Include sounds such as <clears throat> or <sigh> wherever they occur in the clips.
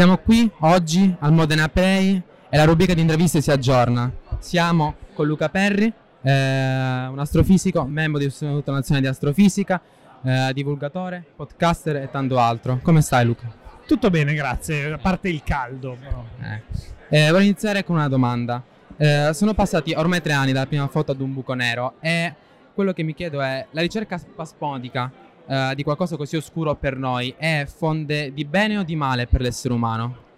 Siamo qui oggi al Modena Play e la rubrica di interviste si aggiorna. Siamo con Luca Perri, eh, un astrofisico, membro dell'Istituto Nazionale di Astrofisica, eh, divulgatore, podcaster e tanto altro. Come stai Luca? Tutto bene, grazie, a parte il caldo. Però. Eh. voglio iniziare con una domanda. Eh, sono passati ormai tre anni dalla prima foto ad un buco nero e quello che mi chiedo è la ricerca spasmodica uh, di qualcosa così oscuro per noi è fonte di bene o di male per l'essere umano?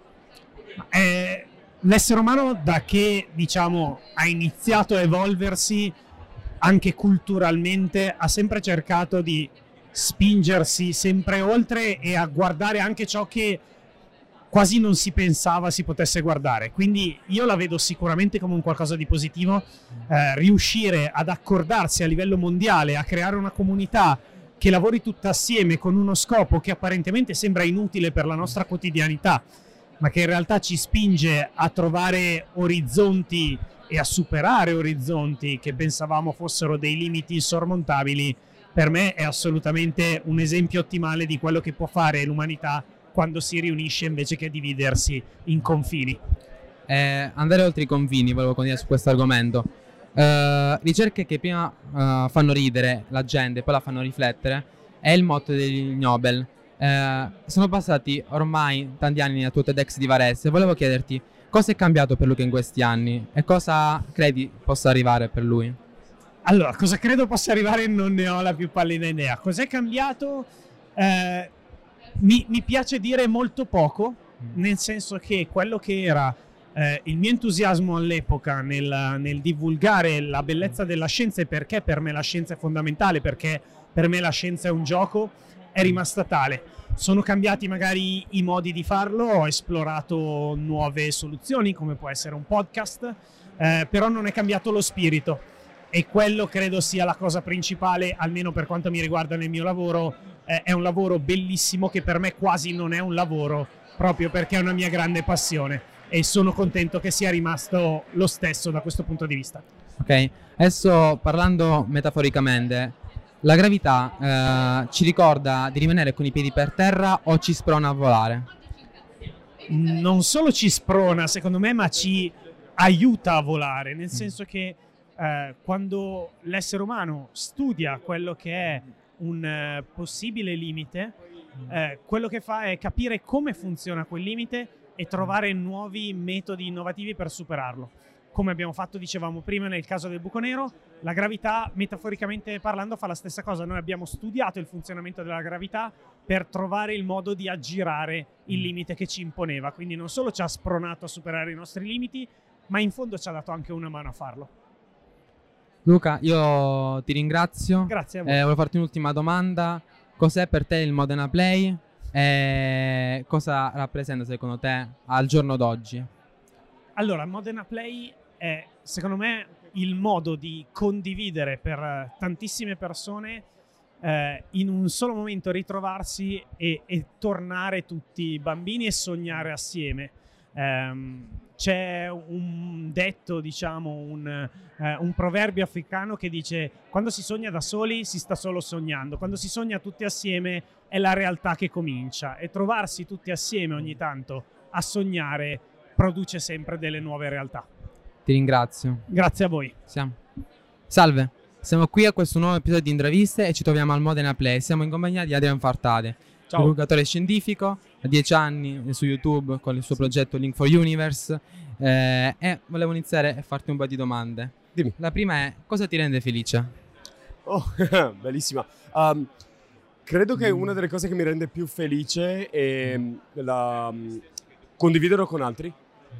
Eh, l'essere umano da che diciamo ha iniziato a evolversi anche culturalmente ha sempre cercato di spingersi sempre oltre e a guardare anche ciò che quasi non si pensava si potesse guardare. Quindi io la vedo sicuramente come un qualcosa di positivo. Eh, riuscire ad accordarsi a livello mondiale, a creare una comunità che lavori tutta assieme con uno scopo che apparentemente sembra inutile per la nostra quotidianità, ma che in realtà ci spinge a trovare orizzonti e a superare orizzonti che pensavamo fossero dei limiti insormontabili, per me è assolutamente un esempio ottimale di quello che può fare l'umanità quando si riunisce invece che dividersi in confini. Eh, andare oltre i confini, volevo continuare su questo argomento. Uh, ricerche che prima uh, fanno ridere la gente, poi la fanno riflettere, è il motto degli Nobel. Uh, sono passati ormai tanti anni nel tuo TEDx di Varese. Volevo chiederti cosa è cambiato per Luca in questi anni e cosa credi possa arrivare per lui? Allora, cosa credo possa arrivare non ne ho la più pallida idea. Cos'è cambiato? Eh, mi, mi, piace dire molto poco, mm. nel senso che quello che era eh, il mio entusiasmo all'epoca nel, nel, divulgare la bellezza della scienza e perché per me la scienza è fondamentale, perché per me la scienza è un gioco, è rimasta tale. Sono cambiati magari i modi di farlo, ho esplorato nuove soluzioni come può essere un podcast, eh, però non è cambiato lo spirito e quello credo sia la cosa principale, almeno per quanto mi riguarda nel mio lavoro. Eh, è un lavoro bellissimo che per me quasi non è un lavoro, proprio perché è una mia grande passione e sono contento che sia rimasto lo stesso da questo punto di vista. Ok, adesso parlando metaforicamente, la gravità eh, ci ricorda di rimanere con i piedi per terra o ci sprona a volare? Non solo ci sprona, secondo me, ma ci aiuta a volare, nel mm. senso che eh, quando l'essere umano studia quello che è un eh, possibile limite, mm. eh, quello che fa è capire come funziona quel limite e trovare nuovi metodi innovativi per superarlo. Come abbiamo fatto, dicevamo prima, nel caso del buco nero, la gravità, metaforicamente parlando, fa la stessa cosa. Noi abbiamo studiato il funzionamento della gravità per trovare il modo di aggirare il mm. limite che ci imponeva. Quindi non solo ci ha spronato a superare i nostri limiti, ma in fondo ci ha dato anche una mano a farlo. Luca, io ti ringrazio. Grazie a voi. Eh, volevo farti un'ultima domanda. Cos'è per te il Modena Play? E cosa rappresenta secondo te al giorno d'oggi? Allora, Modena Play è secondo me il modo di condividere per tantissime persone eh, in un solo momento ritrovarsi e, e, tornare tutti bambini e sognare assieme. Um, c'è un detto, diciamo, un, eh, un, proverbio africano che dice quando si sogna da soli si sta solo sognando, quando si sogna tutti assieme è la realtà che comincia e trovarsi tutti assieme ogni tanto a sognare produce sempre delle nuove realtà. Ti ringrazio. Grazie a voi. Siamo. Salve, siamo qui a questo nuovo episodio di Intraviste e ci troviamo al Modena Play. Siamo in compagnia di Adrian Fartade, Ciao. divulgatore scientifico, dieci anni su YouTube con il suo progetto Link for Universe eh, e volevo iniziare a farti un po' di domande. Dimmi. La prima è, cosa ti rende felice? Oh, <laughs> bellissima. Um, credo che una delle cose che mi rende più felice è mm, la, um, condividerlo con altri.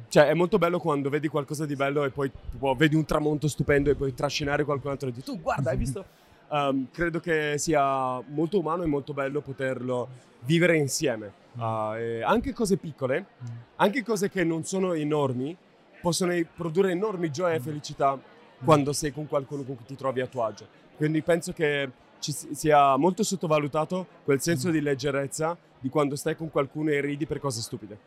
Cioè, è molto bello quando vedi qualcosa di bello e poi tipo, vedi un tramonto stupendo e puoi trascinare qualcun altro e dici, tu guarda, hai visto? Um, credo che sia molto umano e molto bello poterlo vivere insieme. Uh, anche cose piccole, anche cose che non sono enormi, possono produrre enormi gioie e felicità quando sei con qualcuno con cui ti trovi a tuo agio. Quindi penso che ci sia molto sottovalutato quel senso di leggerezza di quando stai con qualcuno e ridi per cose stupide.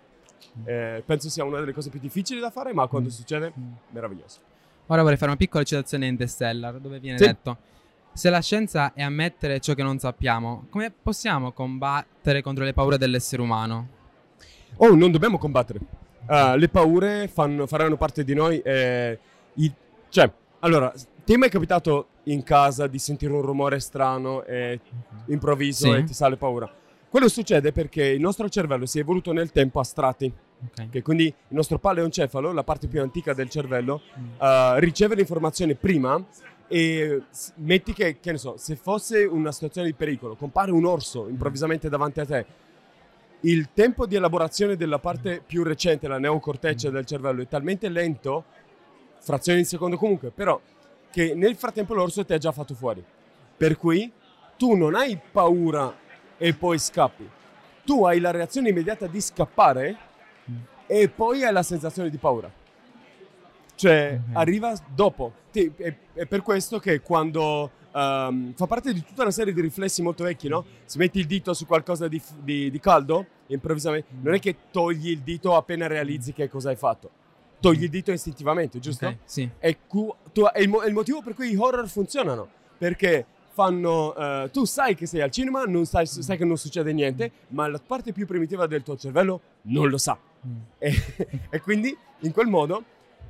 Eh, penso sia una delle cose più difficili da fare, ma quando succede, meraviglioso. Ora vorrei fare una piccola citazione in Interstellar, dove viene sì. detto se la scienza è ammettere ciò che non sappiamo, come possiamo combattere contro le paure dell'essere umano? Oh, non dobbiamo combattere. Uh, le paure fanno- faranno parte di noi. E i- cioè, allora, ti è mai capitato in casa di sentire un rumore strano e improvviso Sì. e ti sale paura? Quello succede perché il nostro cervello si è evoluto nel tempo a strati. Ok. Che quindi il nostro paleoncefalo, la parte più antica del cervello, uh, riceve l'informazione prima e metti che, che ne so, se fosse una situazione di pericolo, compare un orso improvvisamente davanti a te, il tempo di elaborazione della parte più recente, la neocorteccia del cervello, è talmente lento, frazioni di secondo comunque, però che nel frattempo l'orso ti ha già fatto fuori. Per cui tu non hai paura e poi scappi. Tu hai la reazione immediata di scappare e poi hai la sensazione di paura. Cioè, Ok. arriva dopo. Ti- è, è per questo che quando ehm, fa parte di tutta una serie di riflessi molto vecchi, no? Se metti il dito su qualcosa di, di- di caldo, improvvisamente, non è che togli il dito appena realizzi che cosa hai fatto. Togli il dito istintivamente, giusto? Ok, Sì. E cu- tu- è, il mo- è il motivo per cui i horror funzionano. Perché fanno. eh, tu sai che sei al cinema, non sai, sai che non succede niente, ma la parte più primitiva del tuo cervello non lo sa. Mm. E, <laughs> e quindi in quel modo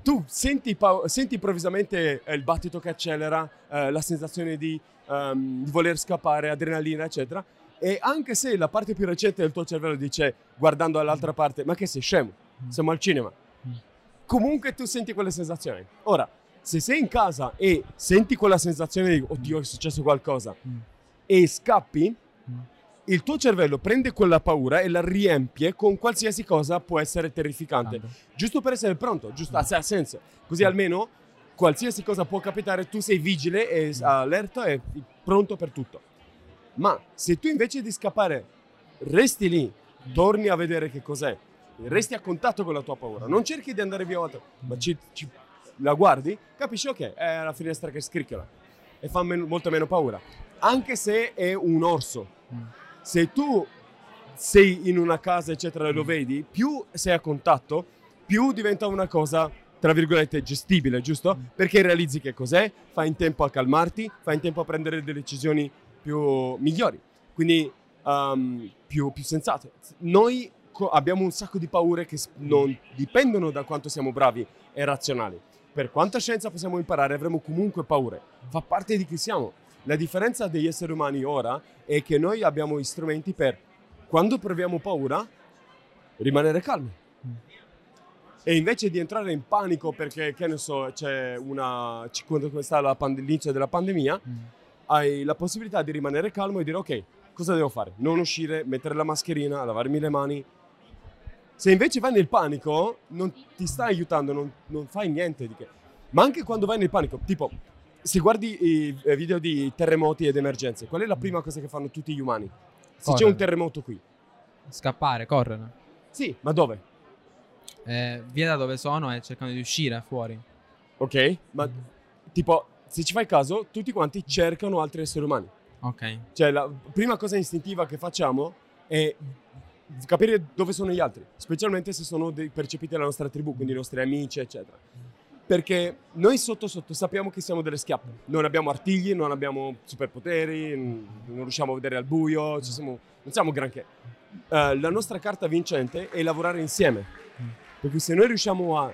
tu senti, senti improvvisamente eh, il battito che accelera, eh, la sensazione di, ehm, di voler scappare, adrenalina, eccetera. E anche se la parte più recente del tuo cervello dice, guardando all'altra parte, ma che sei scemo, siamo al cinema. Comunque tu senti quelle sensazioni. Ora, se sei in casa e senti quella sensazione di, oddio, è successo qualcosa, Mm. e scappi, Mm. Il tuo cervello prende quella paura e la riempie con qualsiasi cosa può essere terrificante. Tanto. Giusto per essere pronto, giusto, ha ha senso. Così almeno qualsiasi cosa può capitare, tu sei vigile e s- allerta e pronto per tutto. Ma se tu invece di scappare resti lì, torni a vedere che cos'è, resti a contatto con la tua paura, non cerchi di andare via, ma ci- ci- la guardi, capisci ok, è la finestra che scricchiola e fa men- molto meno paura. Anche se è un orso, Mm. Se tu sei in una casa, eccetera, e lo vedi, più sei a contatto, più diventa una cosa, tra virgolette, gestibile, giusto? Perché realizzi che cos'è, fai in tempo a calmarti, fai in tempo a prendere delle decisioni più migliori, quindi um, più, più sensate. Noi co- abbiamo un sacco di paure che non dipendono da quanto siamo bravi e razionali. Per quanta scienza possiamo imparare, avremo comunque paure. Fa parte di chi siamo. La differenza degli esseri umani ora è che noi abbiamo gli strumenti per, quando proviamo paura, rimanere calmi. E invece di entrare in panico perché, che ne so, c'è una. quando sta la pand- l'inizio della pandemia, Mm. hai la possibilità di rimanere calmo e dire: Ok, cosa devo fare? Non uscire, mettere la mascherina, lavarmi le mani. Se invece vai nel panico, non ti sta aiutando, non, non fai niente di che. Ma anche quando vai nel panico, tipo, se guardi i eh, video di terremoti ed emergenze, qual è la prima cosa che fanno tutti gli umani? Se c'è Correre. un terremoto qui. Scappare, correre. Sì, ma dove? Eh, via da dove sono e cercando di uscire fuori. Ok? Ma tipo, se ci fai caso, tutti quanti cercano altri esseri umani. Ok. Cioè, la prima cosa istintiva che facciamo è capire dove sono gli altri, specialmente se sono percepiti dalla nostra tribù, quindi i nostri amici, eccetera. Perché noi sotto sotto sappiamo che siamo delle schiappe. Non abbiamo artigli, non abbiamo superpoteri, non riusciamo a vedere al buio, siamo- non siamo granché. Eh, la nostra carta vincente è lavorare insieme. Per cui se noi riusciamo a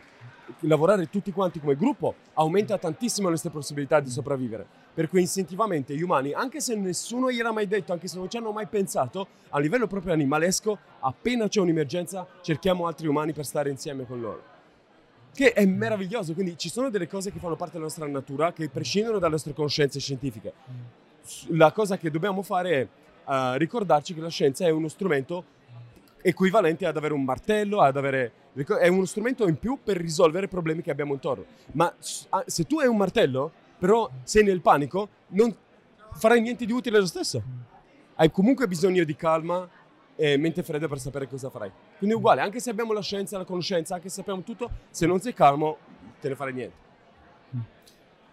lavorare tutti quanti come gruppo, aumenta tantissimo le nostre possibilità di sopravvivere. Per cui istintivamente gli umani, anche se nessuno gliel'ha mai detto, anche se non ci hanno mai pensato, a livello proprio animalesco, appena c'è un'emergenza, cerchiamo altri umani per stare insieme con loro. Che è meraviglioso, quindi ci sono delle cose che fanno parte della nostra natura che prescindono dalle nostre conoscenze scientifiche. La cosa che dobbiamo fare è eh, ricordarci che la scienza è uno strumento equivalente ad avere un martello, ad avere... È uno strumento in più per risolvere problemi che abbiamo intorno. Ma ah, se tu hai un martello, però sei nel panico, non farai niente di utile lo stesso. Hai comunque bisogno di calma e mente fredda per sapere cosa farai. Quindi è uguale, anche se abbiamo la scienza, la conoscenza, anche se sappiamo tutto, se non sei calmo, te ne fare niente.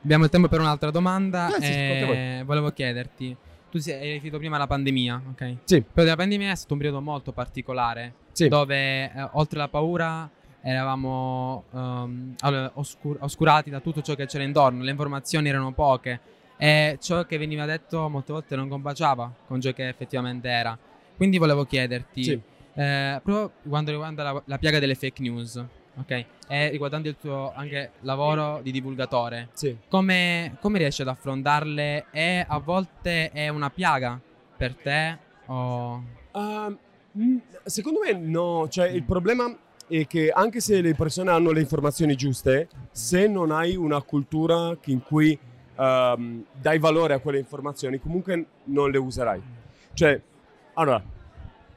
Abbiamo il tempo per un'altra domanda. Eh, sì, e fate volevo chiederti: tu sei, hai riferito prima alla pandemia, ok? Sì, periodo della pandemia è stato un periodo molto particolare, sì. dove eh, oltre alla paura eravamo allora, oscur- oscurati da tutto ciò che c'era intorno, le informazioni erano poche e ciò che veniva detto molte volte non combaciava con ciò che effettivamente era. Quindi volevo chiederti, Sì. Eh, proprio quando riguarda la, la piaga delle fake news, ok? E riguardando il tuo anche lavoro di divulgatore, Sì. come, come riesci ad affrontarle? E a volte è una piaga per te? O... Mm, secondo me no, cioè il problema è che anche se le persone hanno le informazioni giuste, se non hai una cultura in cui ehm, dai valore a quelle informazioni, comunque non le userai. Cioè, allora,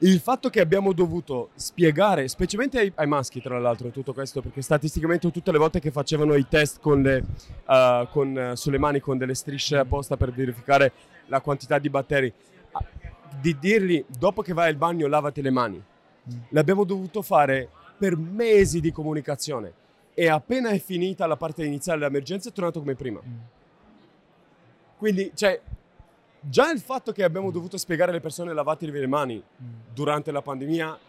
il fatto che abbiamo dovuto spiegare, specialmente ai, ai maschi tra l'altro, tutto questo, perché statisticamente tutte le volte che facevano i test con le, eh, con, eh, sulle mani con delle strisce apposta per verificare la quantità di batteri, di dirgli dopo che vai al bagno lavati le mani, l'abbiamo dovuto fare per mesi di comunicazione. E appena è finita la parte iniziale dell'emergenza è tornato come prima. Quindi, cioè, già il fatto che abbiamo dovuto spiegare alle persone lavatevi le mani durante la pandemia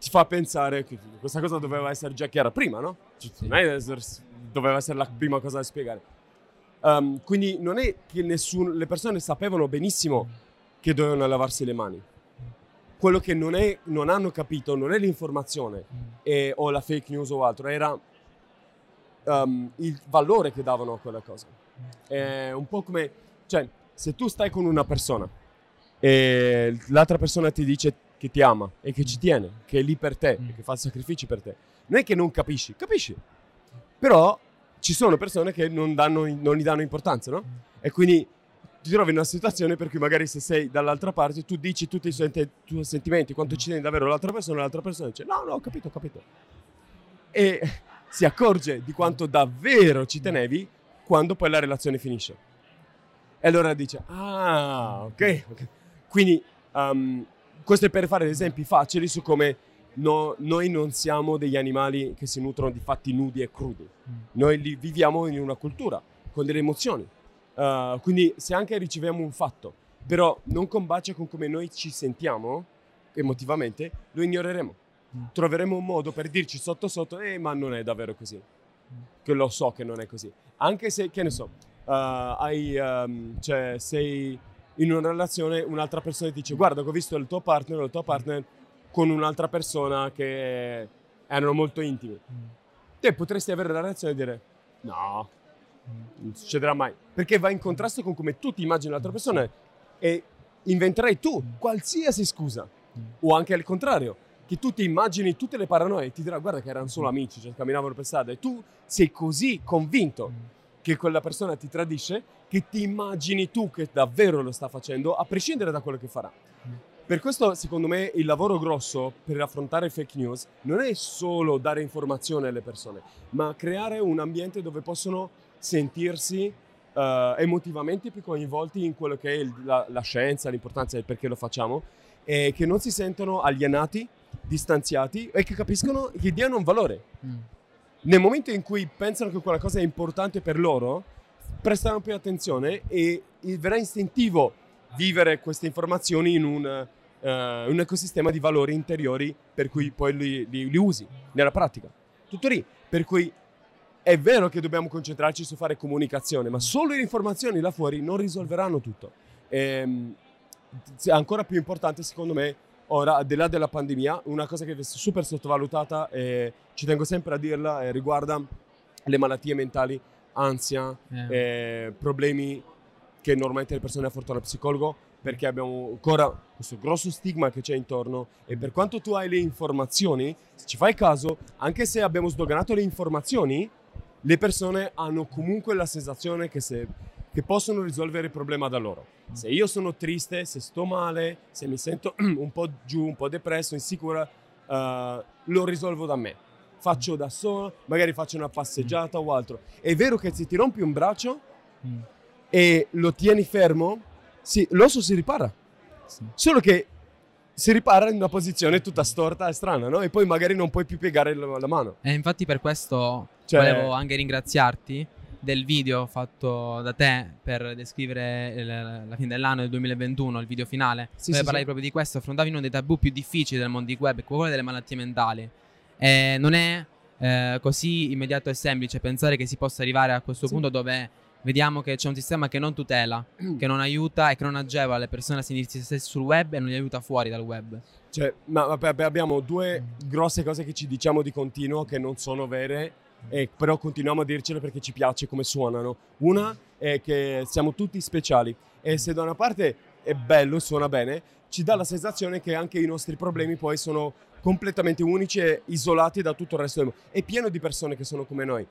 ti fa pensare che questa cosa doveva essere già chiara prima, no? Sì. Non è doveva essere la prima cosa da spiegare. Um, quindi non è che nessuno, le persone sapevano benissimo che dovevano lavarsi le mani. Quello che non, è, non hanno capito non è l'informazione e- o la fake news o altro, era um, il valore che davano a quella cosa. È un po' come, cioè, se tu stai con una persona e l'altra persona ti dice che ti ama e che ci tiene, che è lì per te Mm. e che fa sacrifici per te, non è che non capisci, capisci. Però ci sono persone che non, danno, non gli danno importanza, no? E quindi ti trovi in una situazione per cui magari se sei dall'altra parte tu dici tutti i tuoi sentimenti, quanto ci tieni davvero l'altra persona, l'altra persona dice no, no, ho capito, ho capito. E si accorge di quanto davvero ci tenevi quando poi la relazione finisce. E allora dice, ah, ok. Quindi um, questo è per fare esempi facili su come no- noi non siamo degli animali che si nutrono di fatti nudi e crudi. Noi li viviamo in una cultura, con delle emozioni. Uh, quindi se anche riceviamo un fatto, però non combacia con come noi ci sentiamo emotivamente, lo ignoreremo. Mm. Troveremo un modo per dirci sotto sotto, eh, ma non è davvero così. Che lo so che non è così. Anche se, che ne so, hai, um, cioè, sei in una relazione, un'altra persona ti dice, guarda ho visto il tuo partner o il tuo partner con un'altra persona che erano molto intimi. Te potresti avere la reazione e dire, no, non succederà mai. Perché va in contrasto con come tu ti immagini l'altra persona e inventerai tu qualsiasi scusa. O anche al contrario, che tu ti immagini tutte le paranoie e ti dirà guarda che erano solo amici, cioè camminavano per strada. E tu sei così convinto che quella persona ti tradisce che ti immagini tu che davvero lo sta facendo a prescindere da quello che farà. Per questo, secondo me, il lavoro grosso per affrontare fake news non è solo dare informazione alle persone, ma creare un ambiente dove possono sentirsi eh, emotivamente più coinvolti in quello che è il- la, la scienza, l'importanza del perché lo facciamo, e che non si sentono alienati, distanziati e che capiscono che diano un valore. Mm. Nel momento in cui pensano che quella cosa è importante per loro, prestano più attenzione e e verrà istintivo vivere queste informazioni in un, eh, un ecosistema di valori interiori per cui poi li, li- li usi nella pratica. Tutto lì. Per cui è vero che dobbiamo concentrarci su fare comunicazione, ma solo le informazioni là fuori non risolveranno tutto. Ehm, è ancora più importante, secondo me, ora, al di là della pandemia, una cosa che è super sottovalutata e ci tengo sempre a dirla, eh, riguarda le malattie mentali, ansia, Eh. eh, problemi che normalmente le persone affrontano al psicologo perché abbiamo ancora questo grosso stigma che c'è intorno e per quanto tu hai le informazioni, se ci fai caso, anche se abbiamo sdoganato le informazioni, le persone hanno comunque la sensazione che, se, che possono risolvere il problema da loro. Se io sono triste, se sto male, se mi sento <clears throat> un po' giù, un po' depresso, insicura, eh, lo risolvo da me. Faccio da solo, magari faccio una passeggiata o altro. È vero che se ti rompi un braccio Mm. e lo tieni fermo, sì, l'osso si ripara. Sì. Solo che si ripara in una posizione tutta storta e strana, no? E poi magari non puoi più piegare la, la mano. E infatti per questo Cioè- volevo anche ringraziarti del video fatto da te per descrivere il- la fine dell'anno del 2021, il video finale, Sì, dove sì, parlavi sì. proprio di questo, affrontavi uno dei tabù più difficili del mondo di web, quello delle malattie mentali. E non è eh, così immediato e semplice pensare che si possa arrivare a questo punto dove vediamo che c'è un sistema che non tutela, che non aiuta e che non agevola le persone a sentirsi se stesse sul web e non li aiuta fuori dal web. Cioè, ma, vabbè, abbiamo due grosse cose che ci diciamo di continuo che non sono vere, e però continuiamo a dircele perché ci piace come suonano. Una è che siamo tutti speciali e se da una parte è bello e suona bene, ci dà la sensazione che anche i nostri problemi poi sono completamente unici e isolati da tutto il resto del mondo. È pieno di persone che sono come noi.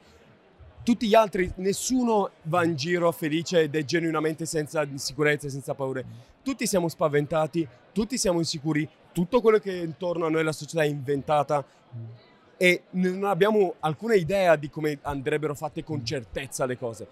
Tutti gli altri, nessuno va in giro felice ed è genuinamente senza insicurezze, senza paure. Tutti siamo spaventati, tutti siamo insicuri, tutto quello che è intorno a noi la società è inventata e non abbiamo alcuna idea di come andrebbero fatte con certezza le cose.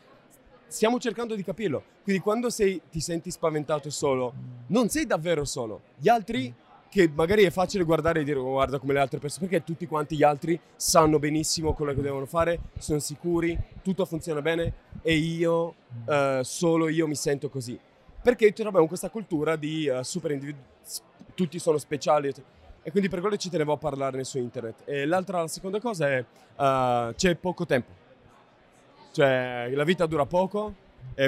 Stiamo cercando di capirlo. Quindi quando sei, ti senti spaventato e solo, non sei davvero solo. Gli altri che magari è facile guardare e dire oh, guarda come le altre persone, perché tutti quanti gli altri sanno benissimo quello che devono fare, sono sicuri, tutto funziona bene e io, uh, solo io mi sento così. Perché abbiamo questa cultura di uh, super individu- tutti sono speciali e quindi per quello ci tenevo a parlarne su internet. E l'altra, la seconda cosa è uh, c'è poco tempo. Cioè la vita dura poco,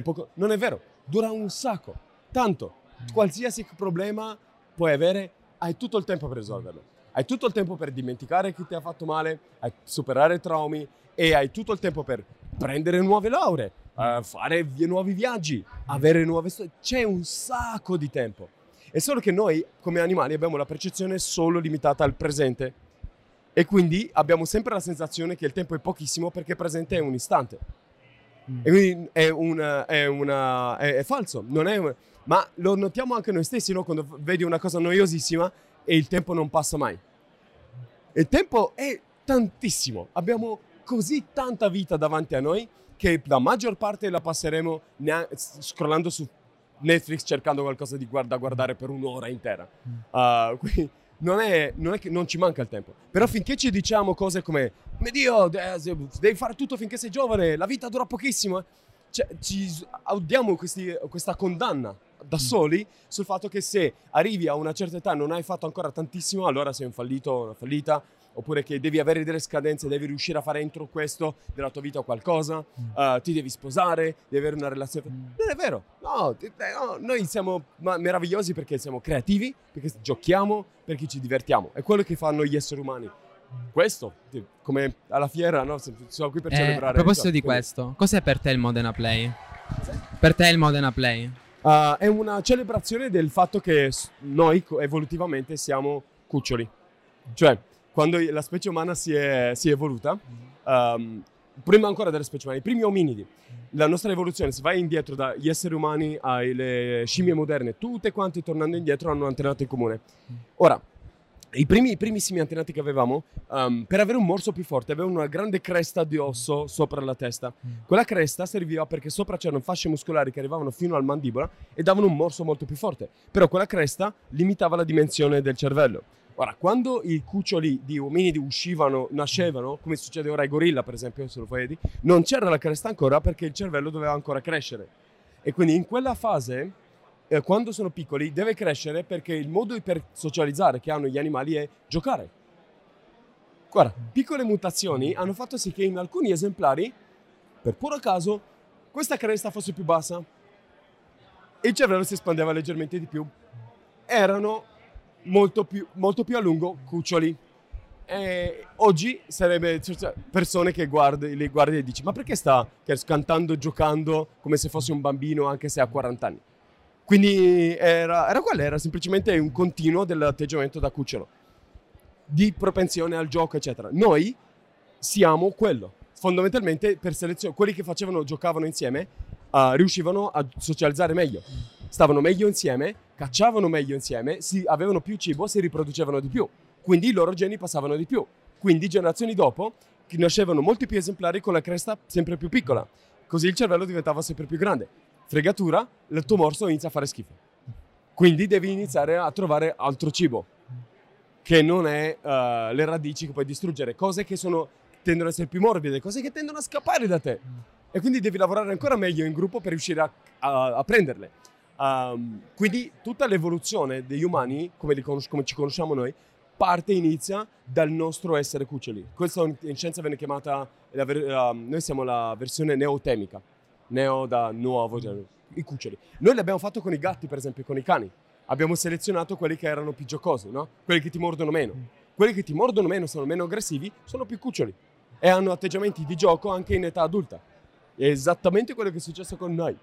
poco, non è vero, dura un sacco, tanto. Qualsiasi problema puoi avere hai tutto il tempo per risolverlo. Hai tutto il tempo per dimenticare chi ti ha fatto male, superare traumi e hai tutto il tempo per prendere nuove lauree, uh, fare nuovi viaggi, avere nuove storie. C'è un sacco di tempo. È solo che noi, come animali, abbiamo la percezione solo limitata al presente. E quindi abbiamo sempre la sensazione che il tempo è pochissimo perché presente è un istante. Mm. E quindi è, una, è, una, è, è falso, non è un, ma lo notiamo anche noi stessi, no? quando vedi una cosa noiosissima e il tempo non passa mai. Il tempo è tantissimo, abbiamo così tanta vita davanti a noi che la maggior parte la passeremo scrollando su Netflix cercando qualcosa di guarda, guardare per un'ora intera. <laughs> Uh, quindi non è, non è, che non ci manca il tempo. Però finché ci diciamo cose come, mio Dio, devi fare tutto finché sei giovane, la vita dura pochissimo, cioè, ci audiamo questi, questa condanna da mm. soli sul fatto che se arrivi a una certa età e non hai fatto ancora tantissimo, allora sei un fallito o una fallita, oppure che devi avere delle scadenze, devi riuscire a fare entro questo della tua vita qualcosa, uh, ti devi sposare, devi avere una relazione. Mm. Non è vero, no, no, noi siamo meravigliosi perché siamo creativi, perché giochiamo, perché ci divertiamo. È quello che fanno gli esseri umani. Questo, come alla fiera, no? sono qui per eh, celebrare. A proposito di questo, cos'è per te il Modena Play? Per te il Modena Play? Uh, è una celebrazione del fatto che noi evolutivamente siamo cuccioli. Cioè, quando la specie umana si è, si è evoluta, um, prima ancora delle specie umane, i primi ominidi, la nostra evoluzione, se vai indietro dagli esseri umani alle scimmie moderne, tutte quante tornando indietro hanno un antenato in comune. Ora, i, primi, i primissimi antenati che avevamo, um, per avere un morso più forte, avevano una grande cresta di osso sopra la testa. Quella cresta serviva perché sopra c'erano fasce muscolari che arrivavano fino al mandibola e davano un morso molto più forte. Però quella cresta limitava la dimensione del cervello. Ora, quando i cuccioli di ominidi uscivano, nascevano, come succede ora ai gorilla, per esempio, se lo vedi, non c'era la cresta ancora perché il cervello doveva ancora crescere. E quindi in quella fase eh, quando sono piccoli deve crescere perché il modo per socializzare che hanno gli animali è giocare. Guarda, piccole mutazioni hanno fatto sì che in alcuni esemplari, per puro caso, questa cresta fosse più bassa il cervello si espandeva leggermente di più. Erano molto più, molto più a lungo cuccioli. E oggi sarebbe cioè, persone che guardi, le guardi e dici ma perché sta cantando, giocando come se fosse un bambino anche se ha 40 anni? Quindi era, era quello, era semplicemente un continuo dell'atteggiamento da cucciolo, di propensione al gioco, eccetera. Noi siamo quello. Fondamentalmente, per selezione, quelli che facevano, giocavano insieme, uh, riuscivano a socializzare meglio. Stavano meglio insieme, cacciavano meglio insieme, si, avevano più cibo, si riproducevano di più. Quindi i loro geni passavano di più. Quindi generazioni dopo nascevano molti più esemplari con la cresta sempre più piccola. Così il cervello diventava sempre più grande fregatura, il tuo morso inizia a fare schifo. Quindi devi iniziare a trovare altro cibo, che non è uh, le radici che puoi distruggere, cose che sono, tendono ad essere più morbide, cose che tendono a scappare da te. E quindi devi lavorare ancora meglio in gruppo per riuscire a, a, a prenderle. Um, quindi tutta l'evoluzione degli umani, come, conos- come, ci conosciamo noi, parte e inizia dal nostro essere cuccioli. Questa in scienza viene chiamata, ver- uh, noi siamo la versione neotemica neo da nuovo, cioè, i cuccioli. Noi l'abbiamo fatto con i gatti, per esempio, con i cani. abbiamo selezionato quelli che erano più giocosi, no? Quelli che ti mordono meno. Quelli che ti mordono meno, sono meno aggressivi, sono più cuccioli e hanno atteggiamenti di gioco anche in età adulta. È esattamente quello che è successo con noi.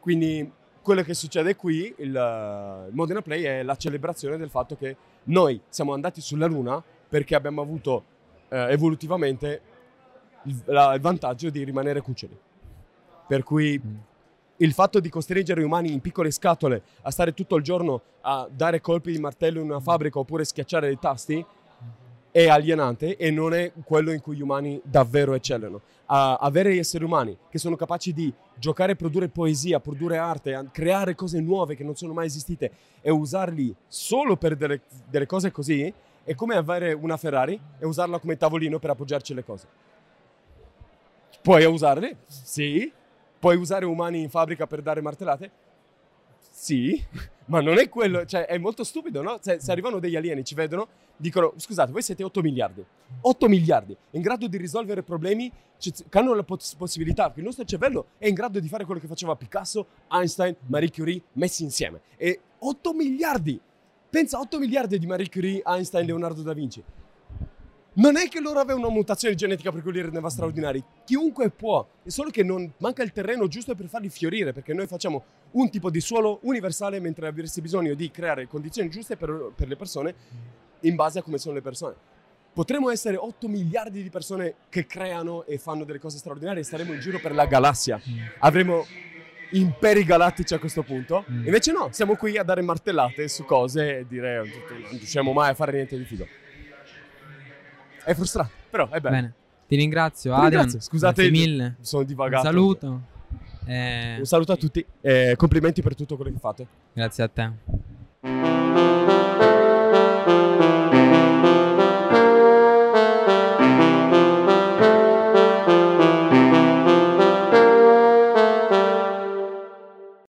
Quindi quello che succede qui, il, il Modena Play, è la celebrazione del fatto che noi siamo andati sulla Luna perché abbiamo avuto eh, evolutivamente il, la, il vantaggio di rimanere cuccioli. Per cui il fatto di costringere gli umani in piccole scatole a stare tutto il giorno a dare colpi di martello in una fabbrica oppure schiacciare dei tasti è alienante e non è quello in cui gli umani davvero eccellano. A avere gli esseri umani che sono capaci di giocare, produrre poesia, produrre arte, creare cose nuove che non sono mai esistite e usarli solo per delle, delle cose così è come avere una Ferrari e usarla come tavolino per appoggiarci le cose. Puoi usarli? Sì. Puoi usare umani in fabbrica per dare martellate? Sì, ma non è quello, cioè è molto stupido, no? Se, se, arrivano degli alieni, ci vedono, dicono, scusate, voi siete 8 miliardi, 8 miliardi, in grado di risolvere problemi che hanno la poss- possibilità, perché il nostro cervello è in grado di fare quello che faceva Picasso, Einstein, Marie Curie, messi insieme. E 8 miliardi, pensa 8 miliardi di Marie Curie, Einstein, Leonardo da Vinci. Non è che loro avevano una mutazione genetica per cui li rendeva straordinari. Chiunque può, è solo che non manca il terreno giusto per farli fiorire, perché noi facciamo un tipo di suolo universale mentre avresti bisogno di creare condizioni giuste per, per le persone in base a come sono le persone. Potremmo essere 8 miliardi di persone che creano e fanno delle cose straordinarie e staremo in giro per la galassia. Avremo imperi galattici a questo punto. Invece no, siamo qui a dare martellate su cose e dire non riusciamo mai a fare niente di figo. È frustrante, però è bello. Bene. Ti ringrazio, Ti Adrian. ringrazio, scusate, Grazie mille. Sono divagato. Un saluto. Eh, Un saluto a tutti e complimenti per tutto quello che fate. grazie a te.